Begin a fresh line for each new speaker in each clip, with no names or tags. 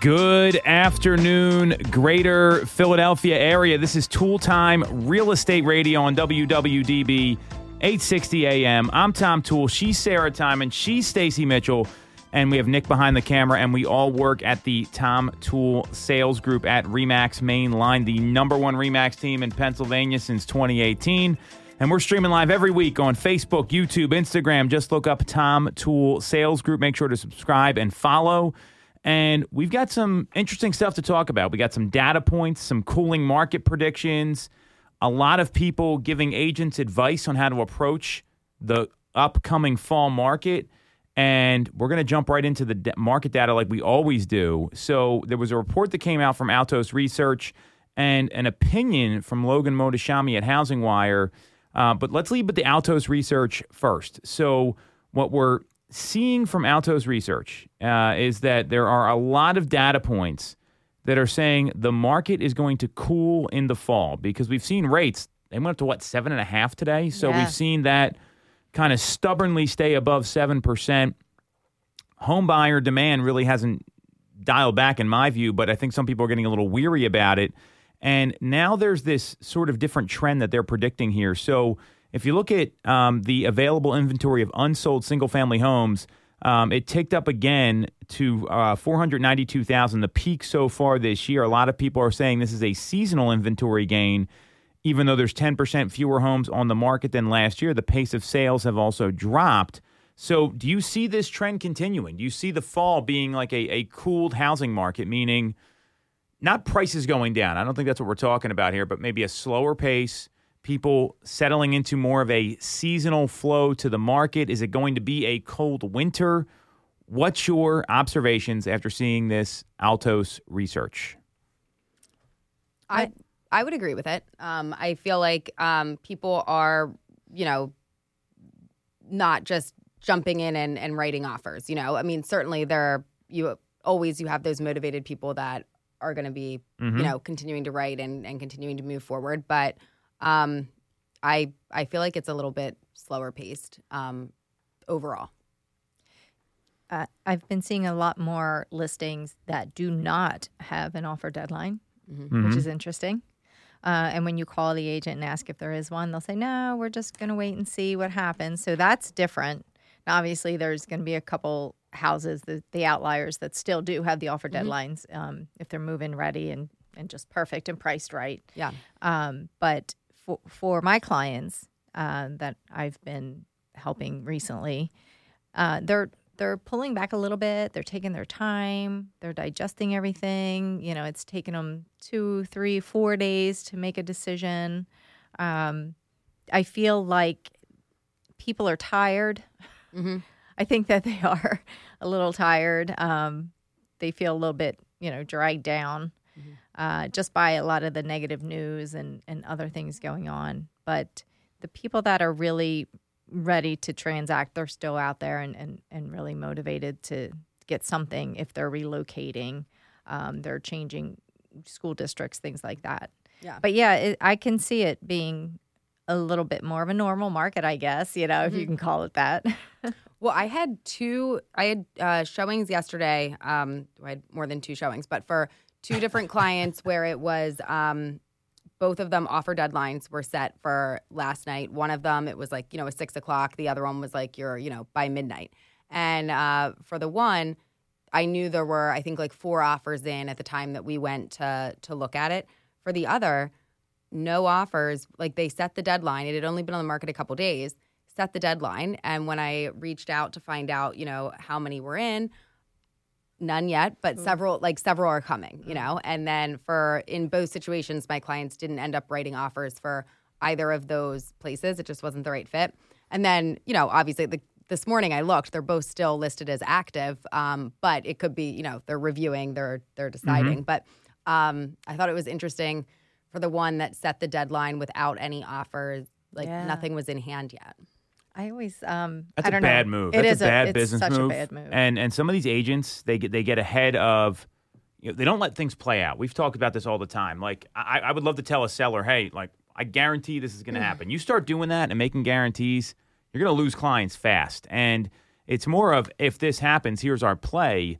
Good afternoon, greater Philadelphia area. This is Toole Time Real Estate Radio on WWDB 860 AM. I'm Tom Toole. She's Sarah Tymon. She's Stacey Mitchell. And we have Nick behind the camera, and we all work at the Tom Toole Sales Group at Remax Main Line, the number one Remax team in Pennsylvania since 2018. And we're streaming live every week on Facebook, YouTube, Instagram. Just look up Tom Toole Sales Group. Make sure to subscribe and follow. And we've got some interesting stuff to talk about. We got some data points, some cooling market predictions, a lot of people giving agents advice on how to approach the upcoming fall market. And we're going to jump right into the market data like we always do. So, there was a report that came out from Altos Research and an opinion from Logan Mohtashami at Housing Wire. Uh, but let's leave with the Altos Research first. So, what we're seeing from Altos Research uh, is that there are a lot of data points that are saying the market is going to cool in the fall because we've seen rates, they went up to what, seven and a half today? So
Yeah.
we've seen that kind of stubbornly stay above 7%. Home buyer demand really hasn't dialed back, in my view, but I think some people are getting a little weary about it. And now there's this sort of different trend that they're predicting here. So if you look at um, the available inventory of unsold single family homes, um, it ticked up again to uh, 492,000, the peak so far this year. A lot of people are saying this is a seasonal inventory gain. Even though there's 10% fewer homes on the market than last year, the pace of sales have also dropped. So, do you see this trend continuing? Do you see the fall being like a, a cooled housing market, meaning not prices going down? I don't think that's what we're talking about here, but maybe a slower pace, people settling into more of a seasonal flow to the market. Is it going to be a cold winter? What's your observations after seeing this Altos research?
I I would agree with it. Um, I feel like um, people are, you know, not just jumping in and, and writing offers. You know, I mean, certainly there are you always you have those motivated people that are going to be,
Mhm.
you know, continuing to write and, and continuing to move forward. But um, I I feel like it's a little bit slower paced um, overall.
uh, I've been seeing a lot more listings that do not have an offer deadline,
Mm-hmm.
which is interesting. Uh, and when you call the agent and ask if there is one, they'll say, no, we're just going to wait and see what happens. So that's different. Now, obviously, there's going to be a couple houses, the, the outliers, that still do have the offer deadlines um, if they're move in ready and, and just perfect and priced right.
Yeah.
Um, but for, for my clients uh, that I've been helping recently, uh, they're they're pulling back a little bit. They're taking their time. They're digesting everything. You know, it's taken them two, three, four days to make a decision. Um, I feel like people are tired.
Mhm.
I think that they are a little tired. Um, they feel a little bit, you know, dragged down uh, just by a lot of the negative news and, and other things going on. But the people that are really ready to transact, they're still out there and, and, and really motivated to get something if they're relocating, um, they're changing school districts, things like that.
Yeah.
But yeah, it, I can see it being a little bit more of a normal market, I guess, you know, if you can call it that.
Well, I had two. I had uh, showings yesterday. Um, I had more than two showings, but for two different clients, where it was um, both of them offer deadlines were set for last night. One of them, it was like you know a six o'clock. The other one was like you're you know by midnight. And uh, for the one, I knew there were I think like four offers in at the time that we went to to look at it. For the other, no offers. Like they set the deadline. It had only been on the market a couple days. Set the deadline, and when I reached out to find out, you know, how many were in, none yet, but several, like several are coming. You know, and then for in both situations, my clients didn't end up writing offers for either of those places. It just wasn't the right fit. And then, you know, obviously the this morning I looked, they're both still listed as active, um, but it could be, you know, they're reviewing, they're they're deciding. But um, I thought it was interesting for the one that set the deadline without any offers, like
Yeah.
nothing was in hand yet.
I always, um,
That's
I don't
a bad
know.
move.
It
That's
is
a bad
it's
business
such
move.
a bad move.
And and some of these agents they get they get ahead of. You know, they don't let things play out. We've talked about this all the time. Like I, I would love to tell a seller, hey, like I guarantee this is going to happen. You start doing that and making guarantees, you're going to lose clients fast. And it's more of if this happens, here's our play.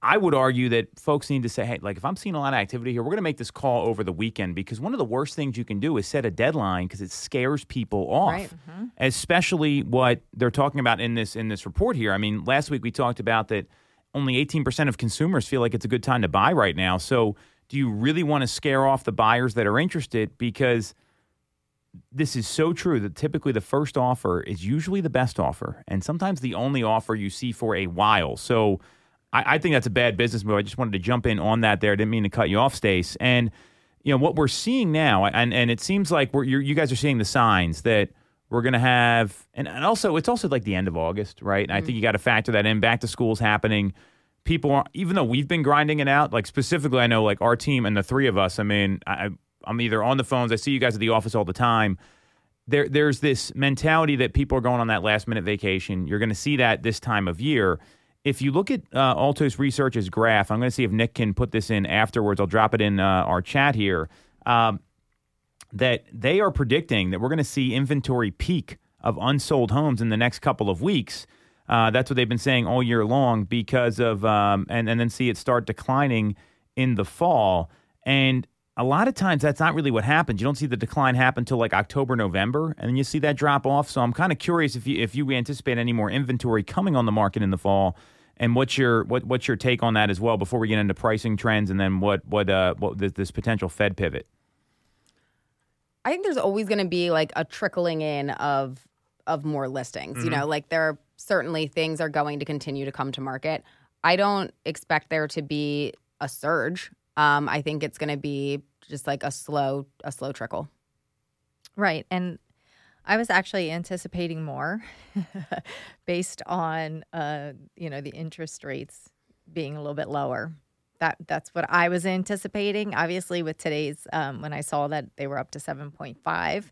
I would argue that folks need to say, hey, like if I'm seeing a lot of activity here, we're going to make this call over the weekend because one of the worst things you can do is set a deadline because it scares people off.
Right. Mm-hmm.
Especially what they're talking about in this in this report here. I mean, last week we talked about that only 18% of consumers feel like it's a good time to buy right now. So, do you really want to scare off the buyers that are interested because this is so true that typically the first offer is usually the best offer and sometimes the only offer you see for a while. So I, I think that's a bad business move. I just wanted to jump in on that there. I didn't mean to cut you off, Stace. And you know what we're seeing now, and and it seems like we're you're, you guys are seeing the signs that we're going to have, and, and also it's also like the end of August, right? And I think mm. you got to factor that in. Back to school's happening. People, are, even though we've been grinding it out, like specifically, I know like our team and the three of us. I mean, I, I'm either on the phones. I see you guys at the office all the time. There, there's this mentality that people are going on that last minute vacation. You're going to see that this time of year. If you look at uh, Altos Research's graph, I'm going to see if Nick can put this in afterwards. I'll drop it in uh, our chat here. Um, that they are predicting that we're going to see inventory peak of unsold homes in the next couple of weeks. Uh, that's what they've been saying all year long because of, um, and, and then see it start declining in the fall. And a lot of times that's not really what happens. You don't see the decline happen until like October, November, and then you see that drop off. So I'm kind of curious if you if you anticipate any more inventory coming on the market in the fall, and what's your what what's your take on that as well before we get into pricing trends and then what what uh what this, this potential Fed pivot.
I think there's always going to be like a trickling in of of more listings. You know, like there are certainly things are going to continue to come to market. I don't expect there to be a surge. Um, I think it's going to be just like a slow a slow trickle.
Right. And I was actually anticipating more based on uh, you know, the interest rates being a little bit lower. That that's what I was anticipating. Obviously with today's um, when I saw that they were up to 7.5,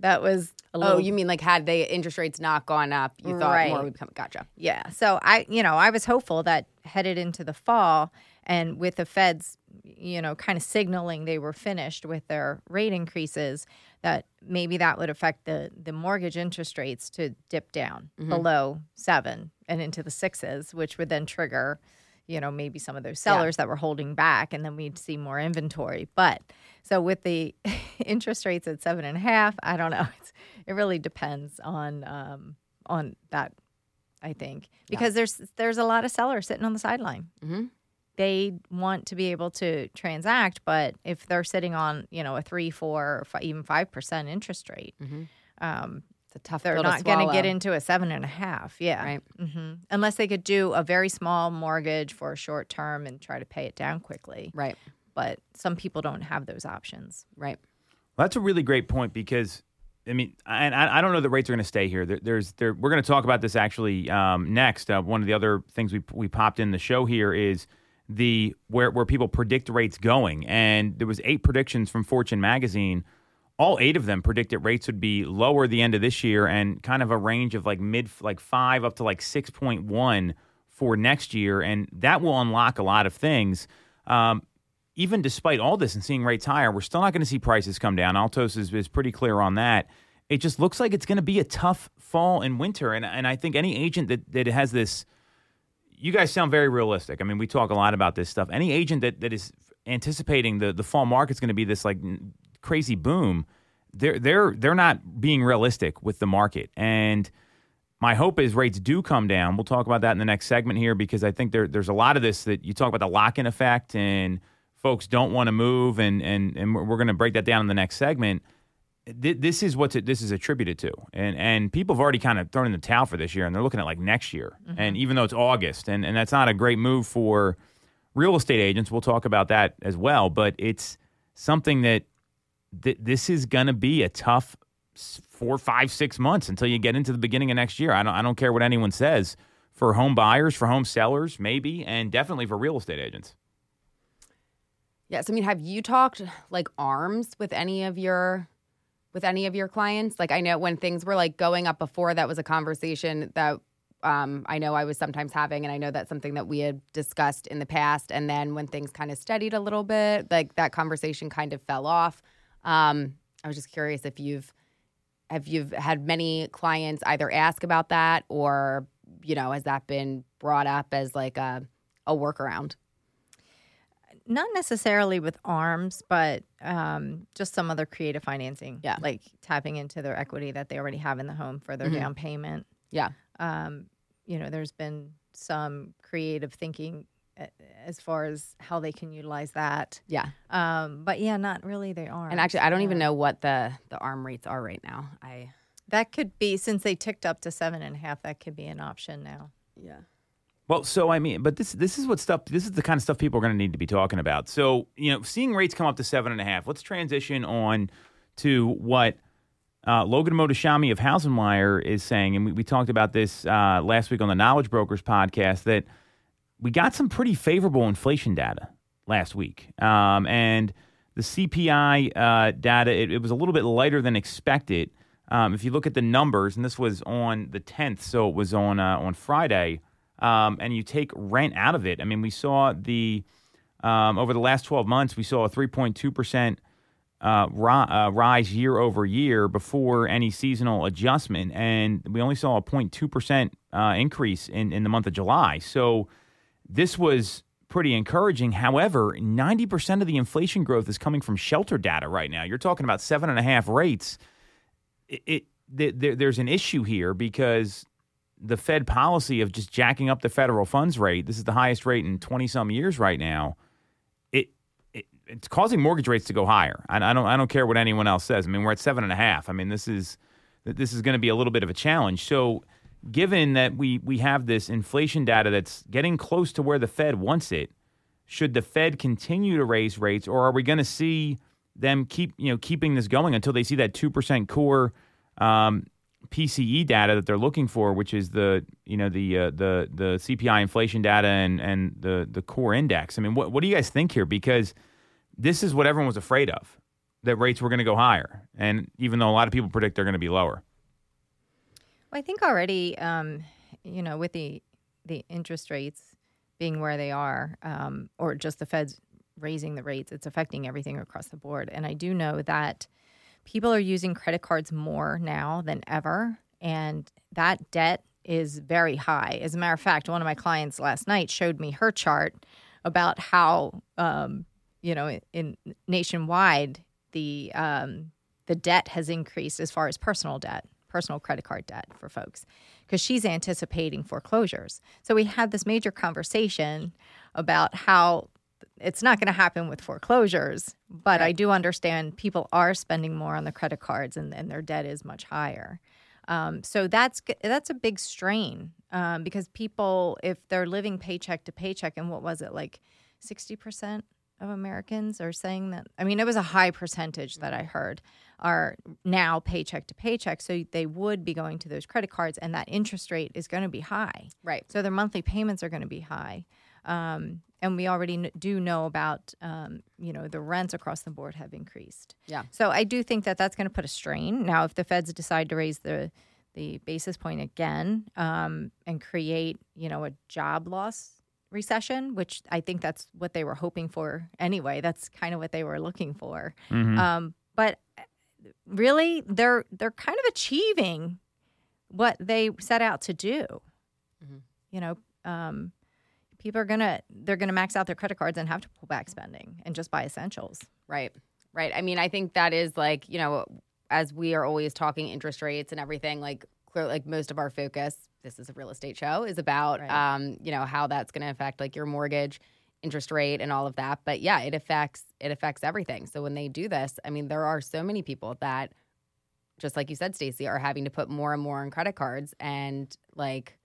that was a little
Oh, you mean like had the interest rates not gone up, you thought
Right.
more would come? Gotcha.
Yeah. So I, you know, I was hopeful that headed into the fall and with the feds, you know, kind of signaling they were finished with their rate increases, that maybe that would affect the the mortgage interest rates to dip down below seven and into the sixes, which would then trigger, you know, maybe some of those sellers that were holding back, and then we'd see more inventory. But so with the interest rates at seven and a half, I don't know. It's, it really depends on um, on that I think, because there's there's a lot of sellers sitting on the sideline.
Mhm.
They want to be able to transact, but if they're sitting on you know a three, four, or fi- even five percent interest rate, um,
It's a tough.
they're
pill to
not going to get into a seven and a half. Yeah,
Right.
hmm unless they could do a very small mortgage for a short term and try to pay it down quickly.
Right.
But some people don't have those options.
Right.
Well, that's a really great point because I mean, and I, I don't know that rates are going to stay here. There, there's there. We're going to talk about this actually um, next. Uh, one of the other things we we popped in the show here is the where where people predict rates going, and there was eight predictions from Fortune magazine. All eight of them predicted rates would be lower the end of this year, and kind of a range of like mid like five up to like six point one for next year, and that will unlock a lot of things. Um, even despite all this and seeing rates higher, we're still not going to see prices come down. Altos is, is pretty clear on that. It just looks like it's going to be a tough fall and winter. And, and I think any agent that, that has this, you guys sound very realistic. I mean, we talk a lot about this stuff. Any agent that, that is anticipating the, the fall market's going to be this like crazy boom, they're, they're, they're not being realistic with the market. And my hope is rates do come down. We'll talk about that in the next segment here because I think there, there's a lot of this that you talk about the lock in effect and folks don't want to move, and and and we're going to break that down in the next segment. Th- This is what this is attributed to, and and people have already kind of thrown in the towel for this year, and they're looking at like next year, mm-hmm. and even though it's August, and and that's not a great move for real estate agents. We'll talk about that as well, but it's something that th- this is going to be a tough four, five, six months until you get into the beginning of next year. I don't I don't care what anyone says for home buyers, for home sellers, maybe, and definitely for real estate agents.
Yes. I mean, have you talked like arms with any of your with any of your clients? Like I know when things were like going up before, that was a conversation that um, I know I was sometimes having, and I know that's something that we had discussed in the past. And then when things kind of steadied a little bit, like that conversation kind of fell off. Um, I was just curious if you've have you've had many clients either ask about that or you know has that been brought up as like a a workaround?
Not necessarily with arms, but um, just some other creative financing.
Yeah.
Like tapping into their equity that they already have in the home for their
Mhm.
down payment.
Yeah.
Um, you know, there's been some creative thinking as far as how they can utilize that.
Yeah.
Um, but yeah, not really the arms.
And actually, I don't even know what the the arm rates are right now. I
That could be since they ticked up to seven and a half. That could be an option now.
yeah.
Well, so I mean, but this this is what stuff. This is the kind of stuff people are going to need to be talking about. So you know, seeing rates come up to seven and a half. Let's transition on to what uh, Logan Mohtashami of Housing Wire is saying, and we, we talked about this uh, last week on the Knowledge Brokers podcast. That we got some pretty favorable inflation data last week, um, and the CPI uh, data it, it was a little bit lighter than expected. Um, if you look at the numbers, and this was on the 10th, so it was on uh, on Friday, um, and you take rent out of it. I mean, we saw the um, over the last 12 months, we saw a 3.2 percent uh, uh, rise year over year before any seasonal adjustment, and we only saw a 0.2 percent uh, increase in in the month of July. So this was pretty encouraging. However, 90 percent of the inflation growth is coming from shelter data right now. You're talking about seven and a half rates it, it there, there's an issue here because the Fed policy of just jacking up the federal funds rate. This is the highest rate in 20 some years right now. It, it it's causing mortgage rates to go higher. I, I don't I don't care what anyone else says. I mean, we're at seven and a half. I mean, this is this is going to be a little bit of a challenge. So, given that we we have this inflation data that's getting close to where the Fed wants it, should the Fed continue to raise rates, or are we going to see them keep you know keeping this going until they see that two percent core um, PCE data that they're looking for, which is the you know the uh, the the CPI inflation data and and the the core index. I mean, what what do you guys think here? Because this is what everyone was afraid of that rates were going to go higher, and even though a lot of people predict they're going to be lower.
Well, I think already, um, you know, with the the interest rates being where they are, um, or just the Fed's raising the rates, it's affecting everything across the board. And I do know that people are using credit cards more now than ever, and that debt is very high. As a matter of fact, one of my clients last night showed me her chart about how, um, you know, in nationwide the um, the debt has increased as far as personal debt, personal credit card debt for folks, because she's anticipating foreclosures. So we had this major conversation about how it's not going to happen with foreclosures, but I do understand people are spending more on the credit cards and, and their debt is much higher. Um, so that's that's a big strain um, because people, if they're living paycheck to paycheck, and what was it like, sixty percent of Americans are saying that. I mean, it was a high percentage that I heard are now paycheck to paycheck. So they would be going to those credit cards, and that interest rate is going to be high.
Right.
So their monthly payments are going to be high. Um, and we already kn- do know about, um, you know, the rents across the board have increased.
Yeah.
So I do think that that's going to put a strain. Now, if the feds decide to raise the the basis point again um, and create, you know, a job loss recession, which I think that's what they were hoping for anyway. That's kind of what they were looking for. Um, but really, they're they're kind of achieving what they set out to do. You know, um, people are gonna they're gonna max out their credit cards and have to pull back spending and just buy essentials.
Right. Right. I mean, I think that is like, you know, as we are always talking interest rates and everything, like clear like most of our focus, this is a real estate show, is about
Right.
um, you know, how that's gonna affect like your mortgage interest rate and all of that. But yeah, it affects it affects everything. So when they do this, I mean, there are so many people that just like you said, Stacey, are having to put more and more on credit cards and like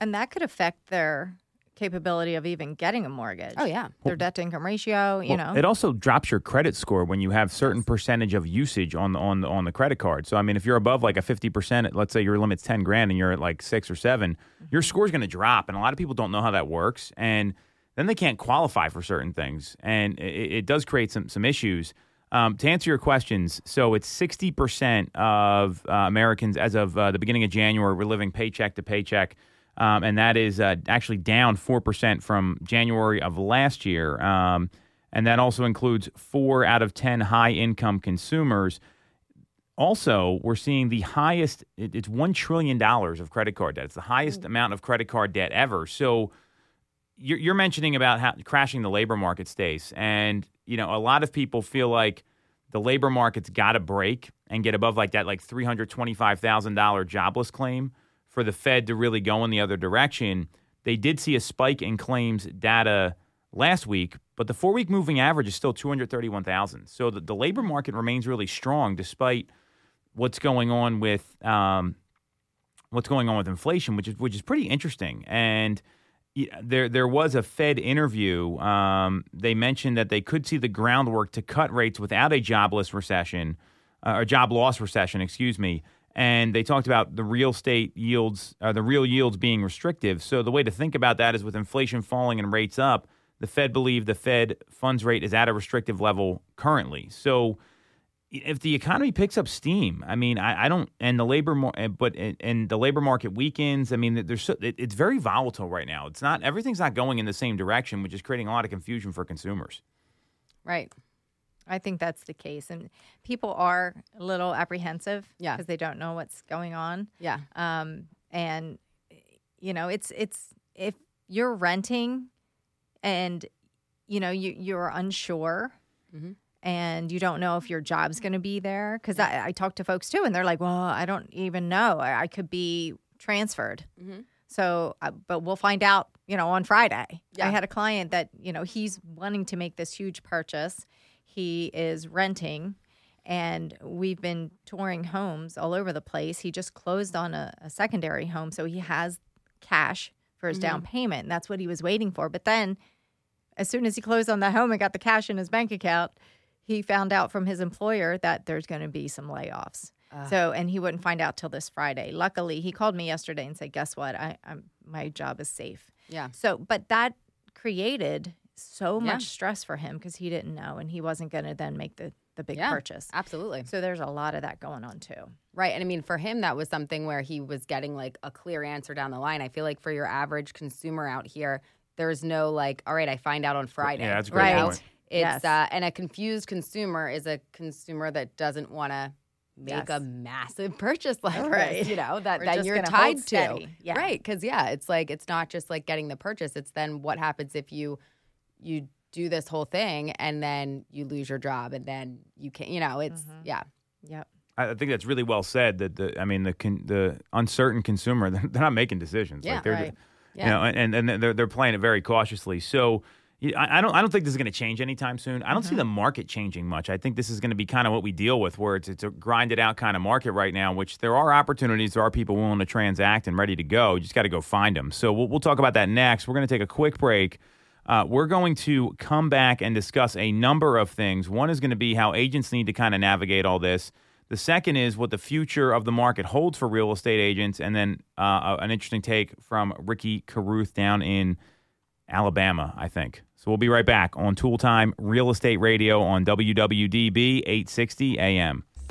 And that could affect their capability of even getting a mortgage.
oh yeah.
Their debt to income ratio, you
Well,
know.
it also drops your credit score when you have certain percentage of usage on the on the on the credit card. So I mean, if you're above like a fifty percent, let's say your limit's ten grand and you're at like six or 7 your score's going to drop, and a lot of people don't know how that works, and then they can't qualify for certain things, and it, it does create some some issues. Um, to answer your questions, so it's sixty percent of uh, Americans as of uh, the beginning of January were living paycheck to paycheck. Um, and that is uh, actually down 4% from January of last year. Um, and that also includes four out of 10 high income consumers. Also, we're seeing the highest, it's $1 trillion of credit card debt. It's the highest amount of credit card debt ever. So, you're, you're mentioning about how crashing the labor market stays, and you know a lot of people feel like the labor market's got to break and get above like that like three hundred twenty five thousand dollar jobless claim for the Fed to really go in the other direction. They did see a spike in claims data last week, but the four week moving average is still 231,000. So the, the labor market remains really strong despite what's going on with um, what's going on with inflation, which is which is pretty interesting. And there there was a Fed interview. Um, they mentioned that they could see the groundwork to cut rates without a jobless recession uh, or job loss recession, excuse me. And they talked about the real estate yields, uh, the real yields being restrictive. So the way to think about that is with inflation falling and rates up, the Fed believe the Fed funds rate is at a restrictive level currently. So if the economy picks up steam, I mean, I, I don't, and the labor, mar- eh, but and the labor market weakens. I mean, there's so, it, it's very volatile right now. It's not everything's not going in the same direction, which is creating a lot of confusion for consumers.
Right.
I think that's the case, and people are a little apprehensive,
yeah,
because they don't know what's going on,
yeah.
Um, and you know, it's it's if you're renting, and you know you you're unsure. Mm-hmm and you don't know if your job's going to be there. Because I, I talk to folks too, and they're like, "Well, I don't even know. I, I could be transferred." Mm-hmm. So, uh, but we'll find out, you know, on Friday. Yeah. I had a client that, you know, he's wanting to make this huge purchase. He is renting, and we've been touring homes all over the place. He just closed on a, a secondary home, so he has cash for his mm-hmm. down payment. And that's what he was waiting for. But then, as soon as he closed on the home and got the cash in his bank account, he found out from his employer that there's going to be some layoffs. Uh, so, and he wouldn't find out till this Friday. Luckily, he called me yesterday and said, "Guess what? I, I'm my job is safe."
Yeah.
So, but that created so yeah. much stress for him because he didn't know, and he wasn't going to then make the the big
yeah,
purchase.
Absolutely.
So there's a lot of that going on too.
Right. And I mean, for him, that was something where he was getting like a clear answer down the line. I feel like for your average consumer out here, there's no like, all right, I find out on Friday.
Yeah, that's a great right. point.
It's yes. uh, and a confused consumer is a consumer that doesn't want to make yes. a massive purchase like right. this, you know, that, that you're tied to. Yeah. Right. Cause yeah, it's like it's not just like getting the purchase. It's then what happens if you you do this whole thing and then you lose your job and then you can't you know, it's mm-hmm. yeah.
Yep.
I think that's really well said. That the, I mean, the con, the uncertain consumer, they're not making decisions.
Yeah,
like they're,
right.
yeah. you know, and and they're they're playing it very cautiously. So I don't. I don't think this is going to change anytime soon. I don't mm-hmm. see the market changing much. I think this is going to be kind of what we deal with, where it's it's a grinded out kind of market right now. Which there are opportunities, there are people willing to transact and ready to go. You just got to go find them. So we'll, we'll talk about that next. We're going to take a quick break. Uh, we're going to come back and discuss a number of things. One is going to be how agents need to kind of navigate all this. The second is what the future of the market holds for real estate agents, and then uh, an interesting take from Ricky Carruth down in Alabama, I think. So we'll be right back on Toole Time Real Estate Radio on WWDB 860 AM.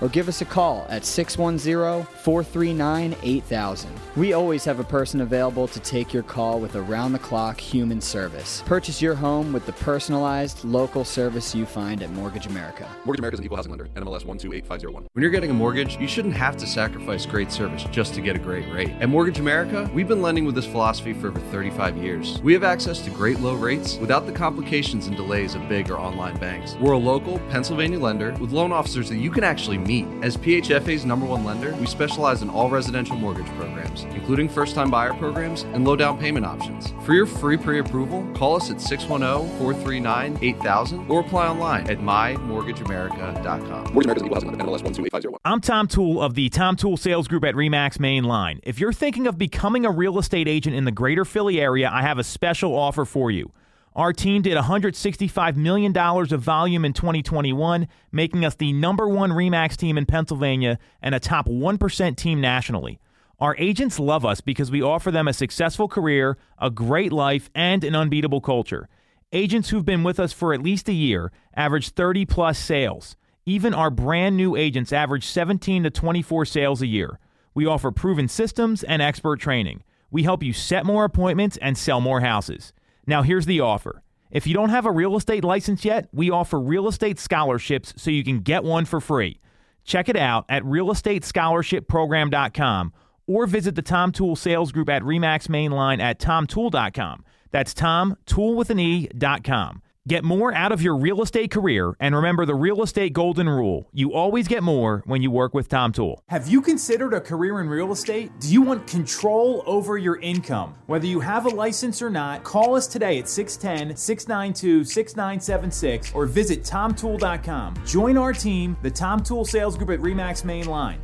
or give us a call at 610 439 8000. We always have a person available to take your call with around the clock human service. Purchase your home with the personalized local service you find at Mortgage America.
Mortgage America is an equal housing lender, NMLS 128501. When you're getting a mortgage, you shouldn't have to sacrifice great service just to get a great rate. At Mortgage America, we've been lending with this philosophy for over 35 years. We have access to great low rates without the complications and delays of big or online banks. We're a local Pennsylvania lender with loan officers that you can actually meet. As PHFA's number one lender, we specialize in all residential mortgage programs, including first time buyer programs and low down payment options. For your free pre approval, call us at 610 439 8000 or apply online at mymortgageamerica.com. Mortgage America's equal housing lender, NMLS 12850.
I'm Tom Toole of the Tom Toole Sales Group at REMAX Main Line. If you're thinking of becoming a real estate agent in the greater Philly area, I have a special offer for you. Our team did $165 million of volume in 2021, making us the number one REMAX team in Pennsylvania and a top 1% team nationally. Our agents love us because we offer them a successful career, a great life, and an unbeatable culture. Agents who've been with us for at least a year average 30 plus sales. Even our brand new agents average 17 to 24 sales a year. We offer proven systems and expert training. We help you set more appointments and sell more houses. Now, here's the offer. If you don't have a real estate license yet, we offer real estate scholarships so you can get one for free. Check it out at realestatescholarshipprogram.com or visit the Tom Toole sales group at Remax Mainline at tomtoole.com. That's Tom, tool with an E.com. Get more out of your real estate career and remember the real estate golden rule. You always get more when you work with Tom Toole.
Have you considered a career in real estate? Do you want control over your income? Whether you have a license or not, call us today at 610 692 6976 or visit tomtoole.com. Join our team, the Tom Toole Sales Group at Remax Main Line.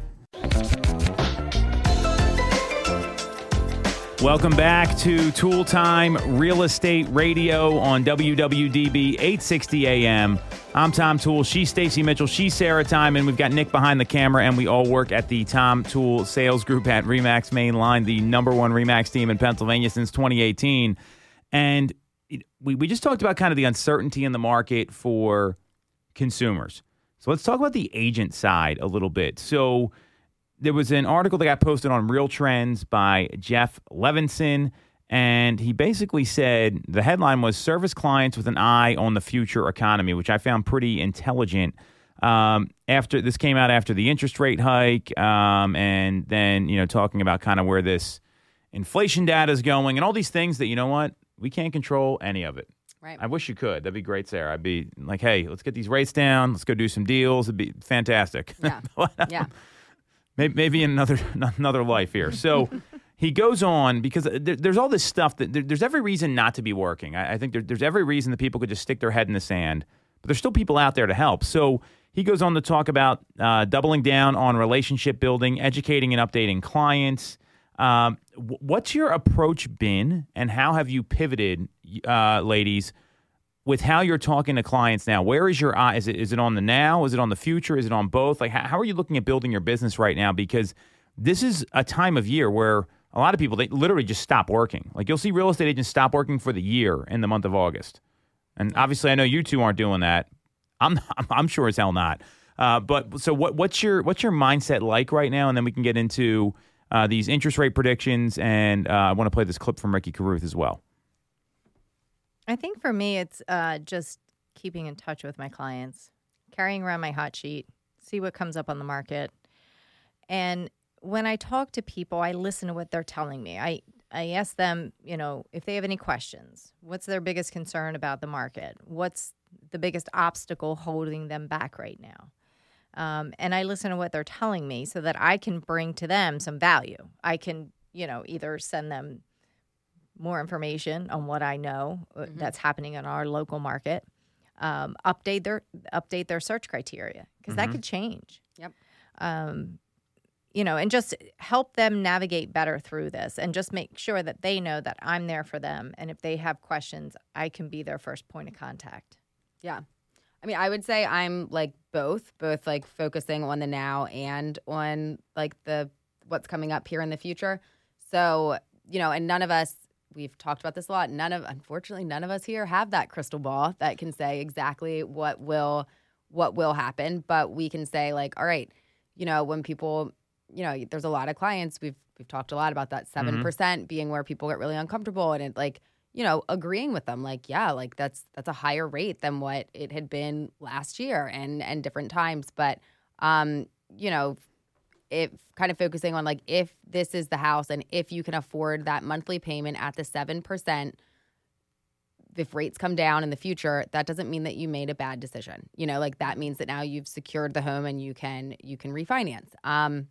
Welcome back to Toole Time Real Estate Radio on WWDB 860 AM. I'm Tom Toole. She's Stacey Mitchell. She's Sarah Time, and we've got Nick behind the camera, and we all work at the Tom Toole Sales Group at Remax Main Line, the number one Remax team in Pennsylvania since 2018. And we, we just talked about kind of the uncertainty in the market for consumers. So let's talk about the agent side a little bit. So there was an article that got posted on Real Trends by Jeff Levinson, and he basically said the headline was "Service Clients with an Eye on the Future Economy," which I found pretty intelligent. Um, after this came out after the interest rate hike, um, and then you know talking about kind of where this inflation data is going, and all these things that you know what we can't control any of it.
Right.
I wish you could. That'd be great, Sarah. I'd be like, hey, let's get these rates down. Let's go do some deals. It'd be fantastic.
Yeah. yeah.
Maybe, in another another life here. So he goes on because there, there's all this stuff that there, there's every reason not to be working. I, I think there, there's every reason that people could just stick their head in the sand, but there's still people out there to help. So he goes on to talk about uh, doubling down on relationship building, educating and updating clients. Um, what's your approach been, and how have you pivoted, uh, ladies? With how you're talking to clients now, where is your eye? Is it is it on the now? Is it on the future? Is it on both? Like how, how, are you looking at building your business right now? Because this is a time of year where a lot of people they literally just stop working. Like you'll see real estate agents stop working for the year in the month of August, and obviously I know you two aren't doing that. I'm I'm sure as hell not. Uh, but so what what's your what's your mindset like right now? And then we can get into uh, these interest rate predictions, and uh, I want to play this clip from Ricky Carruth as well.
I think for me, it's uh, just keeping in touch with my clients, carrying around my hot sheet, see what comes up on the market. And when I talk to people, I listen to what they're telling me. I, I ask them, you know, if they have any questions. What's their biggest concern about the market? What's the biggest obstacle holding them back right now? Um, and I listen to what they're telling me so that I can bring to them some value. I can, you know, either send them more information on what I know uh, mm-hmm. that's happening in our local market. Um, update their update their search criteria because mm-hmm. that could change.
Yep.
Um, you know, and just help them navigate better through this, and just make sure that they know that I'm there for them, and if they have questions, I can be their first point of contact.
Yeah. I mean, I would say I'm like both, both like focusing on the now and on like the what's coming up here in the future. So, you know, and none of us we've talked about this a lot. None of, unfortunately, none of us here have that crystal ball that can say exactly what will, what will happen. But we can say like, all right, you know, when people, you know, there's a lot of clients we've we've talked a lot about that 7 mm-hmm. percent being where people get really uncomfortable and it like, you know, agreeing with them like, yeah, like that's that's a higher rate than what it had been last year and and different times. But um, you know, if kind of focusing on like if this is the house and if you can afford that monthly payment at the 7% if rates come down in the future that doesn't mean that you made a bad decision. You know like that means that now you've secured the home and you can you can refinance. Um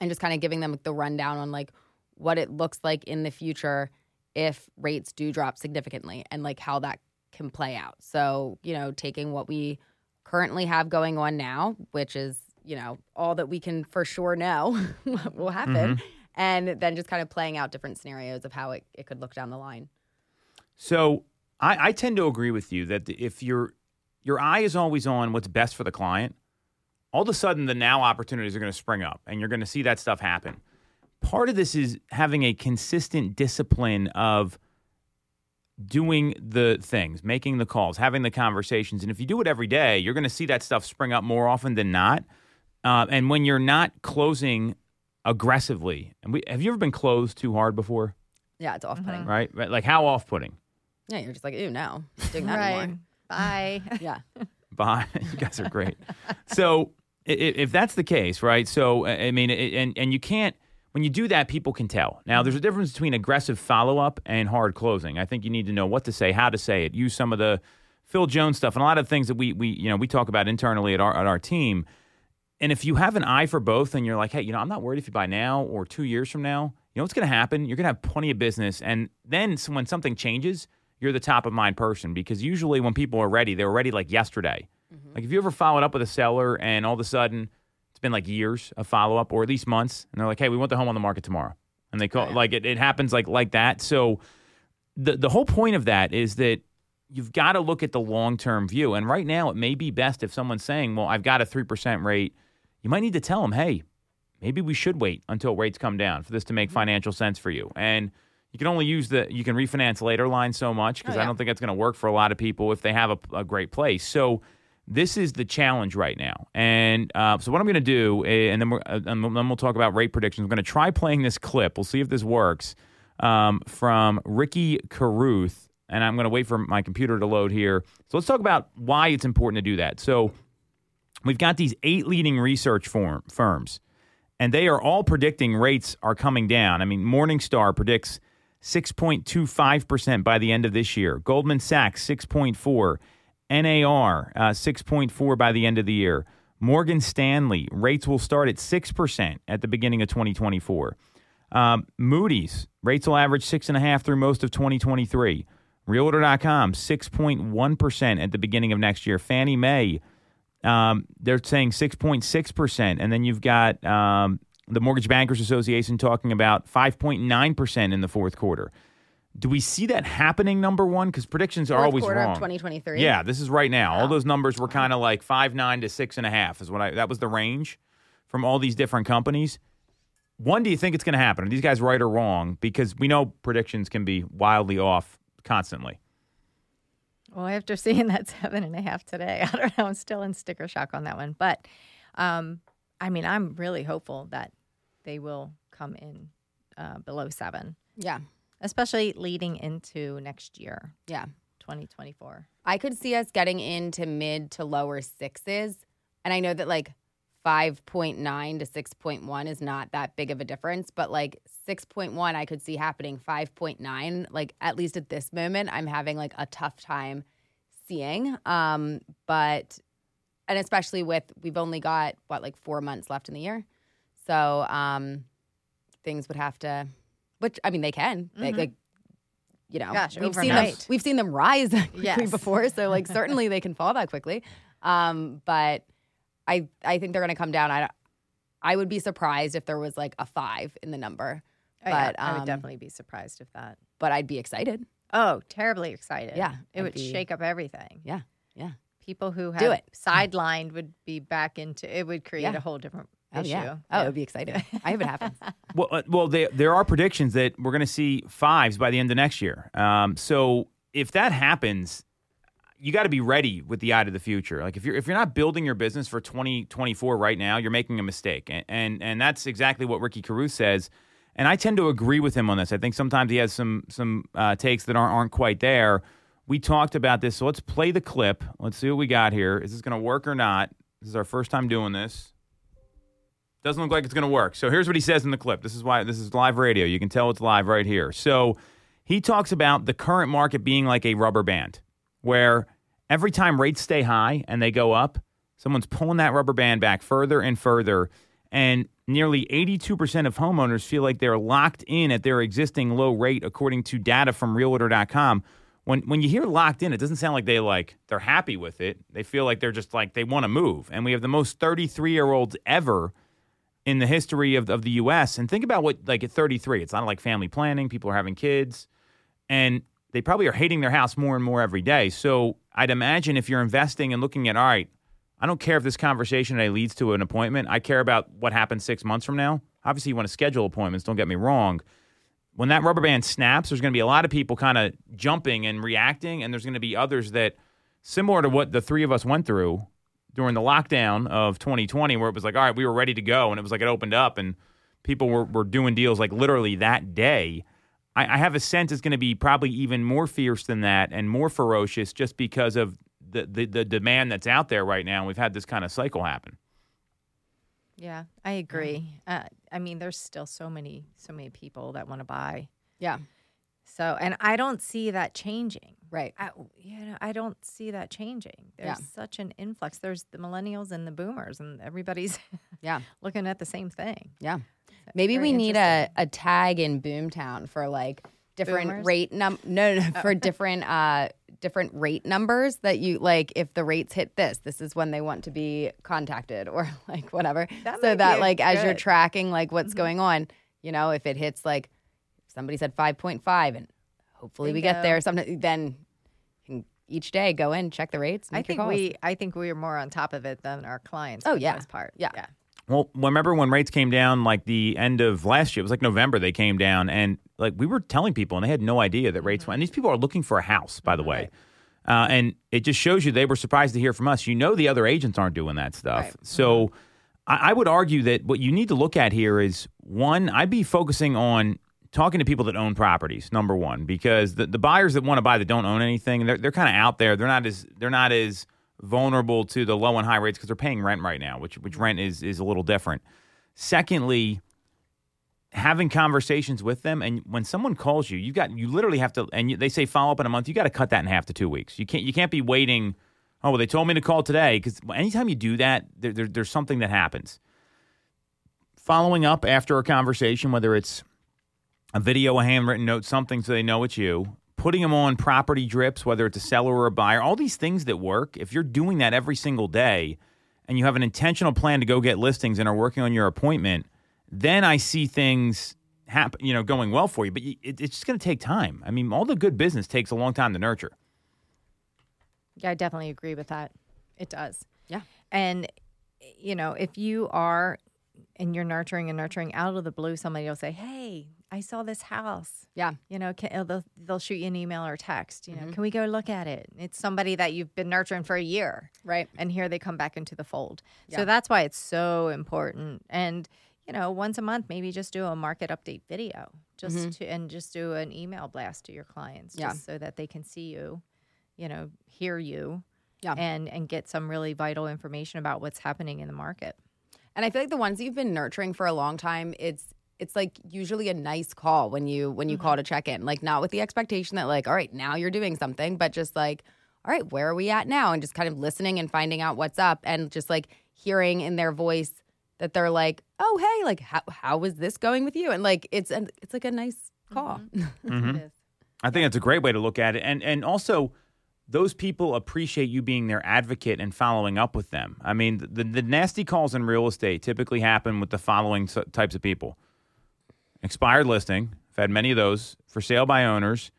and just kind of giving them the rundown on like what it looks like in the future if rates do drop significantly and like how that can play out. So you know taking what we currently have going on now which is you know, all that we can for sure know will happen. Mm-hmm. And then just kind of playing out different scenarios of how it, it could look down the line.
So I, I tend to agree with you that if your your eye is always on what's best for the client, all of a sudden the now opportunities are going to spring up and you're going to see that stuff happen. part of this is having a consistent discipline of doing the things, making the calls, having the conversations. And if you do it every day, you're going to see that stuff spring up more often than not. Uh, and when you're not closing aggressively, and we, have you ever been closed too hard before?
Yeah, it's off putting.
Right? right? Like how off putting?
Yeah, you're just like, ew, no, not doing that
right.
anymore.
Bye.
Yeah.
Bye. you guys are great. so i- i- if that's the case, right? So I I mean, i- and and you can't when you do that, people can tell. Now, there's a difference between aggressive follow up and hard closing. I think you need to know what to say, how to say it, use some of the Phil Jones stuff, and a lot of things that we we you know we talk about internally at our at our team. And if you have an eye for both, and you're like, hey, you know, I'm not worried if you buy now or two years from now. You know what's going to happen? You're going to have plenty of business, and then when something changes, you're the top of mind person because usually when people are ready, they were ready like yesterday. Mm-hmm. Like if you ever followed up with a seller and all of a sudden it's been like years of follow up or at least months, and they're like, hey, we want the home on the market tomorrow, and they call like it, it happens like like that. So the the whole point of that is that you've got to look at the long term view. And right now, it may be best if someone's saying, "Well, I've got a three percent rate." You might need to tell them, "Hey, maybe we should wait until rates come down for this to make financial sense for you." And you can only use the you can refinance later line so much because I don't think that's going to work for a lot of people if they have a, a great place. So. This is the challenge right now, and uh, so what I'm going to do, eh, and then we're, uh, and then we'll talk about rate predictions. I'm going to try playing this clip. We'll see if this works um, from Ricky Carruth, and I'm going to wait for my computer to load here. So let's talk about why it's important to do that. So we've got these eight leading research form, firms, and they are all predicting rates are coming down. I mean, Morningstar predicts 6.25% by the end of this year. Goldman Sachs 6.4, NAR uh, 6.4 by the end of the year. Morgan Stanley rates will start at 6% at the beginning of 2024. Um, Moody's rates will average six and a half through most of 2023. Realtor.com 6.1% at the beginning of next year. Fannie Mae um, they're saying 6.6%. And then you've got um, the Mortgage Bankers Association talking about 5.9% in the fourth quarter. Do we see that happening, number one? Because predictions are
Fourth
always
quarter
wrong.
of 2023.
Yeah, this is right now. All those numbers were kind of like five nine to six and a half is what I that was the range from all these different companies. One, do you think it's going to happen? Are these guys right or wrong? Because we know predictions can be wildly off constantly.
Well, after seeing that seven and a half today, I don't know. I'm still in sticker shock on that one. But um, I mean, I'm really hopeful that they will come in uh, below seven,
Yeah.
especially leading into next year,
Yeah.
2024.
I could see us getting into mid to lower sixes. And I know that like 5.9 to 6.1 is not that big of a difference, but like 6.1, I could see happening. 5.9, like at least at this moment, I'm having like a tough time seeing. Um, but, and especially with, we've only got what, like four months left in the year. So um, things would have to, which I mean, they can. They, like, you know,
Gosh,
we've seen them. We've seen them rise quickly
Yes.
before, so like certainly they can fall that quickly. Um, but I I think they're going to come down. I I would be surprised if there was like a five in the number,
Oh, yeah,
but
I would
um,
definitely be surprised if that.
But I'd be excited.
Oh, terribly excited.
Yeah,
It
I'd
would
be-
shake up everything.
Yeah, yeah.
People who have
Do it.
sidelined would be back into it, would create
Yeah.
a whole different
Oh
issue.
yeah. Oh, it'd be exciting. I hope it happens.
Well, uh, well, there there are predictions that we're going to see fives by the end of next year. Um, so if that happens, you got to be ready with the eye to the future. Like if you're if you're not building your business for 2024 right now, you're making a mistake, and and, and that's exactly what Ricky Carruth says. And I tend to agree with him on this. I think sometimes he has some some uh, takes that aren't aren't quite there. We talked about this, so let's play the clip. Let's see what we got here. Is this going to work or not? This is our first time doing this. Doesn't look like it's going to work. So here's what he says in the clip. This is why this is live radio. You can tell it's live right here. So he talks about the current market being like a rubber band, where every time rates stay high and they go up, someone's pulling that rubber band back further and further. And nearly 82% of homeowners feel like they're locked in at their existing low rate, according to data from Realtor.com. When when you hear locked in, it doesn't sound like they like they're happy with it. They feel like they're just like they want to move. And we have the most 33 year olds ever in the history of, of the U.S. And think about what, like at 33, it's not like family planning. People are having kids, and they probably are hating their house more and more every day. So I'd imagine if you're investing and looking at, all right, I don't care if this conversation today leads to an appointment. I care about what happens six months from now. obviously you want to schedule appointments. Don't get me wrong. When that rubber band snaps, there's going to be a lot of people kind of jumping and reacting, and there's going to be others that, similar to what the three of us went through during the lockdown of 2020, where it was like, all right, we were ready to go, and it was like it opened up, and people were, were doing deals like literally that day. I, I have a sense it's going to be probably even more fierce than that and more ferocious just because of the, the, the demand that's out there right now. We've had this kind of cycle happen.
Yeah, I agree. Uh, I mean, there's still so many, so many people that want to buy.
Yeah.
So, and I don't see that changing.
Right.
I, you know, I don't see that changing. There's
Yeah.
such an influx. There's the millennials and the boomers, and everybody's
Yeah.
looking at the same thing.
Yeah. Maybe
very
we need a, a tag in Boomtown for like different
Boomers?
rate num no no for different uh different rate numbers that you like if the rates hit this this is when they want to be contacted or like whatever
That
so that like as you're.
Mm-hmm.
tracking like what's going on you know if it hits like somebody said 5.5 and hopefully we get there something then each day go in check the rates
I think we, I think we are more on top of it than our clients.
Oh, yeah.
part.
Yeah.
yeah.
Well, remember when rates came down like the end of last year? It was like November they came down, and like we were telling people, and they had no idea that rates went. And these people are looking for a house, by the way. Uh, and it just shows you they were surprised to hear from us. You know, the other agents aren't doing that stuff.
Right.
So I, I would argue that what you need to look at here is one, I'd be focusing on talking to people that own properties, number one, because the, the buyers that want to buy that don't own anything, they're, they're kind of out there. They're not as they're not as vulnerable to the low and high rates because they're paying rent right now, which which mm-hmm. rent is is a little different. Secondly, having conversations with them and when someone calls you you got you literally have to and you, they say follow up in a month you got to cut that in half to two weeks. You can't you can't be waiting oh well they told me to call today because anytime you do that there, there, there's something that happens. Following up after a conversation whether it's a video a handwritten note something so they know it's you putting them on property drips whether it's a seller or a buyer all these things that work if you're doing that every single day and you have an intentional plan to go get listings and are working on your appointment then I see things happen, you know, going well for you. But you, it, it's just going to take time. I mean, all the good business takes a long time to nurture.
Yeah, I definitely agree with that. It does.
Yeah.
And you know, if you are and you're nurturing and nurturing out of the blue, somebody will say, "Hey, I saw this house."
yeah
You know, can, uh, they'll, they'll shoot you an email or text. You know,
Mm-hmm.
can we go look at it? It's somebody that you've been nurturing for a year,
right
and here they come back into the fold.
Yeah.
So that's why it's so important. And you know, once a month, maybe just do a market update video, just to and just do an email blast to your clients,
Mm-hmm. Yeah.
just so that they can see you, you know, hear you,
Yeah.
and and get some really vital information about what's happening in the market.
And I feel like the ones you've been nurturing for a long time, it's it's like usually a nice call when you when you call to check in. Like not with the expectation that like, all right, now you're doing something, but just like, all right, where are we at now? And just kind of listening and finding out what's up and just like hearing in their voice that they're like, oh hey, like how how is this going with you? And like it's an it's like a nice call.
Mm-hmm.
It is.
I think that's a great way to look at it. And and also, those people appreciate you being their advocate and following up with them. I mean, the, the nasty calls in real estate typically happen with the following types of people expired listing. I've had many of those for sale by owners.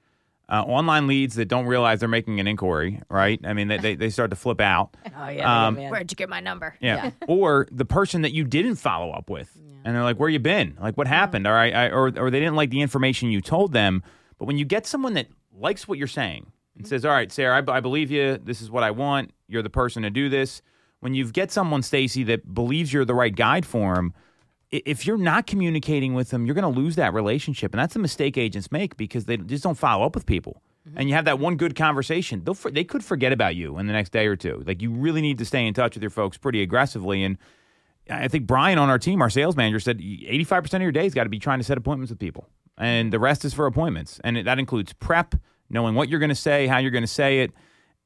Uh, online leads that don't realize they're making an inquiry, right? I mean, they, they, they start to flip out.
Oh yeah,
Um,
Where'd you get my number?
Yeah. or the person that you didn't follow up with. And they're like, where you been? Like, what happened? Or, I, I, or, or they didn't like the information you told them. But when you get someone that likes what you're saying and says, all right, Sarah, I, I believe you. This is what I want. You're the person to do this. When you get someone, Stacey, that believes you're the right guide for them, i- if you're not communicating with them, you're going to lose that relationship. And that's a mistake agents make because they just don't follow up with people. Mm-hmm. And you have that one good conversation. They'll, they could forget about you in the next day or two. Like, you really need to stay in touch with your folks pretty aggressively. And I think Brian on our team, our sales manager, said 85% of your day's got to be trying to set appointments with people. And the rest is for appointments. And that includes prep, knowing what you're going to say, how you're going to say it.